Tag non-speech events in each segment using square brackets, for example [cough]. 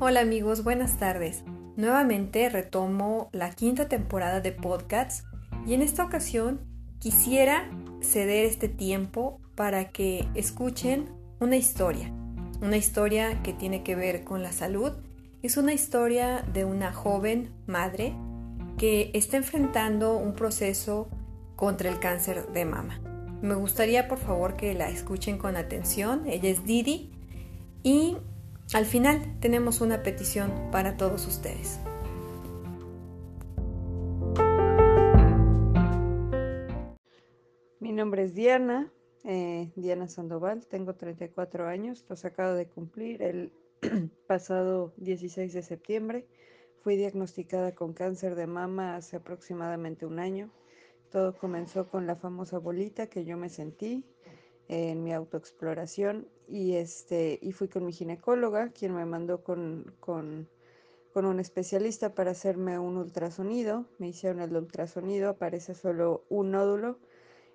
Hola amigos, buenas tardes. Nuevamente retomo la quinta temporada de podcasts y en esta ocasión quisiera ceder este tiempo para que escuchen una historia. Una historia que tiene que ver con la salud. Es una historia de una joven madre que está enfrentando un proceso contra el cáncer de mama. Me gustaría por favor que la escuchen con atención. Ella es Didi y al final tenemos una petición para todos ustedes. Mi nombre es Diana, eh, Diana Sandoval, tengo 34 años, los acabo de cumplir el [clears throat] pasado 16 de septiembre. Fui diagnosticada con cáncer de mama hace aproximadamente un año. Todo comenzó con la famosa bolita que yo me sentí en mi autoexploración y, este, y fui con mi ginecóloga, quien me mandó con, con, con un especialista para hacerme un ultrasonido. Me hicieron el ultrasonido, aparece solo un nódulo.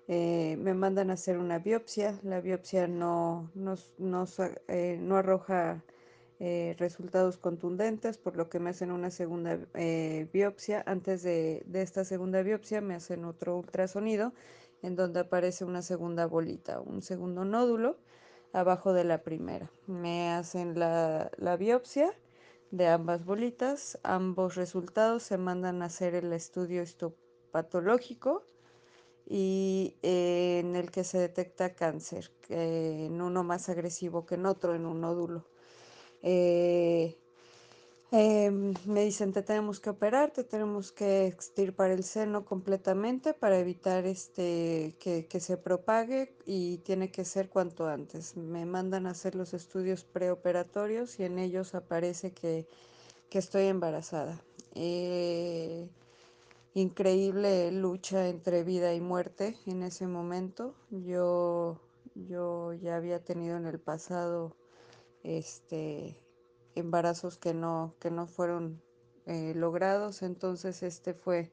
Eh, me mandan a hacer una biopsia. La biopsia no, no, no, eh, no arroja eh, resultados contundentes, por lo que me hacen una segunda eh, biopsia. Antes de, de, esta segunda biopsia me hacen otro ultrasonido en donde aparece una segunda bolita, un segundo nódulo abajo de la primera. Me hacen la, la biopsia de ambas bolitas, ambos resultados se mandan a hacer el estudio histopatológico y eh, en el que se detecta cáncer, en uno más agresivo que en otro, en un nódulo. Eh, eh, me dicen, te tenemos que operar, te tenemos que extirpar el seno completamente para evitar este, que, que, se propague y tiene que ser cuanto antes. Me mandan a hacer los estudios preoperatorios y en ellos aparece que, que estoy embarazada. Eh, increíble lucha entre vida y muerte en ese momento. Yo, yo ya había tenido en el pasado este embarazos que no, que no fueron eh, logrados. Entonces, este fue,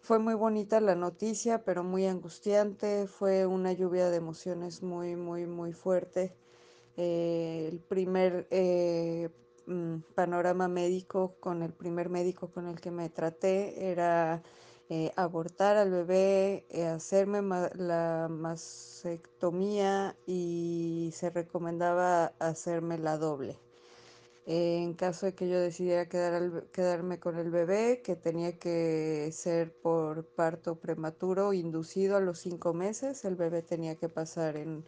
fue muy bonita la noticia, pero muy angustiante. Fue una lluvia de emociones muy, muy, muy fuerte. Eh, el primer eh, mm, panorama médico con el primer médico con el que me traté era abortar al bebé, hacerme la mastectomía y se recomendaba hacerme la doble en caso de que yo decidiera quedarme con el bebé, que tenía que ser por parto prematuro, inducido a los cinco meses, el bebé tenía que pasar en,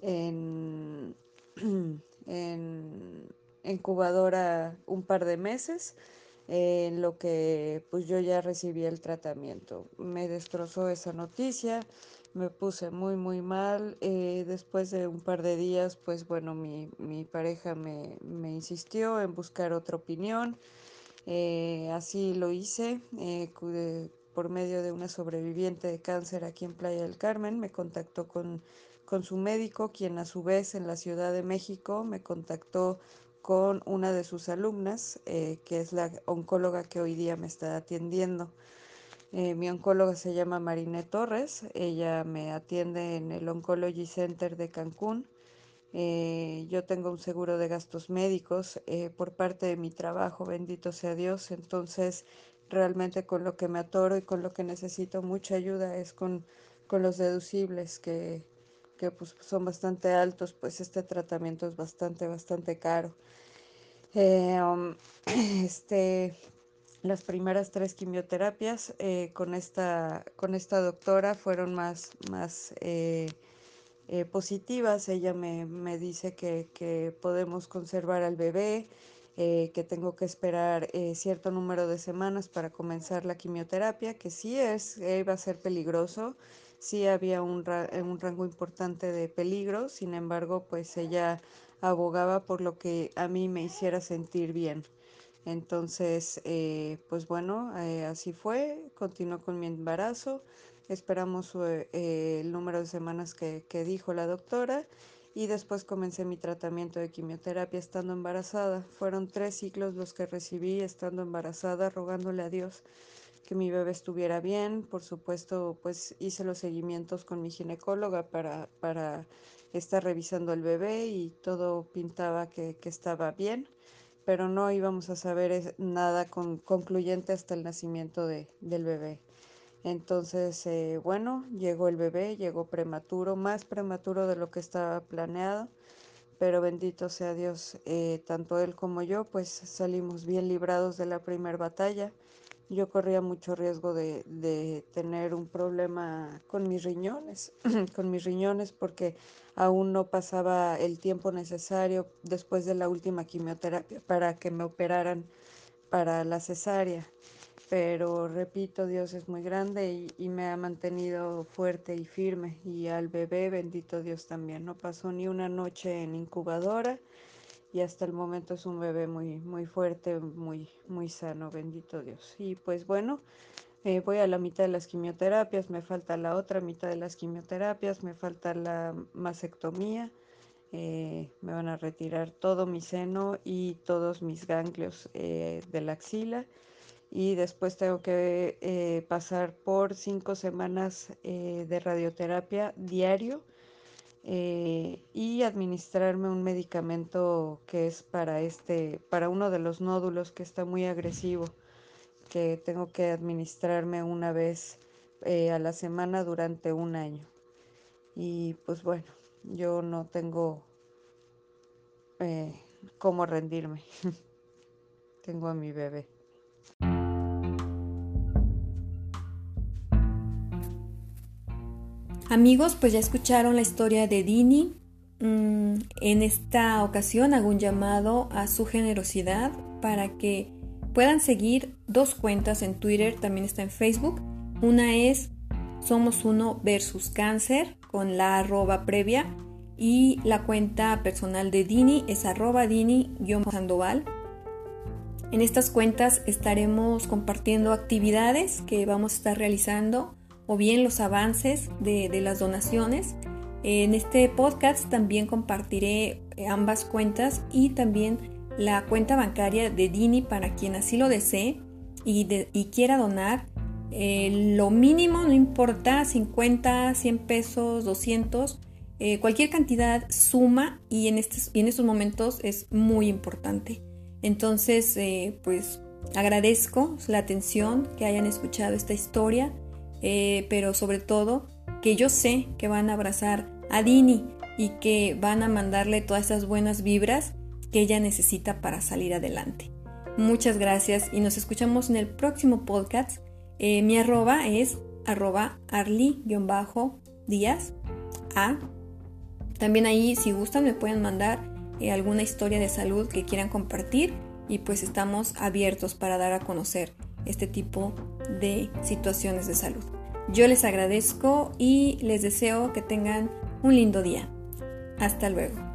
en, [clears throat] en incubadora un par de meses, en lo que pues yo ya recibí el tratamiento. Me destrozó esa noticia, me puse muy muy mal. Eh, después de un par de días, pues bueno, mi, mi pareja me, me, insistió en buscar otra opinión. Eh, así lo hice eh, por medio de una sobreviviente de cáncer aquí en Playa del Carmen. Me contactó con, con su médico, quien a su vez en la Ciudad de México me contactó con una de sus alumnas, eh, que es la oncóloga que hoy día me está atendiendo. Eh, mi oncóloga se llama Marine Torres, ella me atiende en el Oncology Center de Cancún. Eh, yo tengo un seguro de gastos médicos eh, por parte de mi trabajo, bendito sea Dios, entonces realmente con lo que me atoro y con lo que necesito mucha ayuda es con, con los deducibles que, que pues, son bastante altos, pues este tratamiento es bastante, bastante caro. Um, [clears throat] este, las primeras tres quimioterapias eh, con, esta, con esta doctora fueron más, más eh, eh, positivas. Ella me, me dice que, que, podemos conservar al bebé, que tengo que esperar cierto número de semanas para comenzar la quimioterapia, que sí es, iba a ser peligroso, sí había un, ra un rango importante de peligro, sin embargo, pues ella abogaba por lo que a mí me hiciera sentir bien. Entonces, eh, pues bueno, eh, así fue, continuó con mi embarazo, esperamos eh, el número de semanas que, que, dijo la doctora y después comencé mi tratamiento de quimioterapia estando embarazada. Fueron tres ciclos los que recibí estando embarazada, rogándole a Dios que mi bebé estuviera bien. Por supuesto, pues hice los seguimientos con mi ginecóloga para, para estar revisando el bebé y todo pintaba que, que estaba bien pero no íbamos a saber nada concluyente hasta el nacimiento de, del bebé. Entonces, eh, bueno, llegó el bebé, llegó prematuro, más prematuro de lo que estaba planeado, pero bendito sea Dios, eh, tanto él como yo, pues salimos bien librados de la primera batalla. Yo corría mucho riesgo de, de tener un problema con mis riñones, [clears throat] con mis riñones porque aún no pasaba el tiempo necesario después de la última quimioterapia para que me operaran para la cesárea. Pero repito, Dios es muy grande y, me ha mantenido fuerte y firme. Y al bebé, bendito Dios también. No pasó ni una noche en incubadora y hasta el momento es un bebé muy, muy fuerte, muy, muy sano, bendito Dios. Y pues bueno, eh, voy a la mitad de las quimioterapias, me falta la otra mitad de las quimioterapias, me falta la mastectomía, eh, me van a retirar todo mi seno y todos mis ganglios eh, de la axila y después tengo que pasar por cinco semanas de radioterapia diario y administrarme un medicamento que es para este para uno de los nódulos que está muy agresivo que tengo que administrarme una vez eh, a la semana durante un año. Y pues bueno, yo no tengo eh, cómo rendirme. [laughs] tengo a mi bebé. Amigos, pues ya escucharon la historia de Dini. Mm, en esta ocasión hago un llamado a su generosidad para que puedan seguir dos cuentas en Twitter, también está en Facebook. Una es Somos Uno versus Cáncer con la arroba previa y la cuenta personal de Dini es arroba Dini-Sandoval. En estas cuentas estaremos compartiendo actividades que vamos a estar realizando o bien los avances de, de las donaciones. En este podcast también compartiré ambas cuentas y también la cuenta bancaria de Dini para quien así lo desee y, quiera donar. Eh, lo mínimo, no importa, 50, 100 pesos, 200, eh, cualquier cantidad suma y en, estos, en estos momentos es muy importante. Entonces, eh, pues agradezco la atención, que hayan escuchado esta historia, pero sobre todo que yo sé que van a abrazar a Dini y que van a mandarle todas estas buenas vibras que ella necesita para salir adelante. Muchas gracias y nos escuchamos en el próximo podcast. Eh, mi arroba es arroba arly-díaz. A. También ahí si gustan me pueden mandar eh, alguna historia de salud que quieran compartir y pues estamos abiertos para dar a conocer este tipo de situaciones de salud. Yo les agradezco y les deseo que tengan un lindo día. Hasta luego.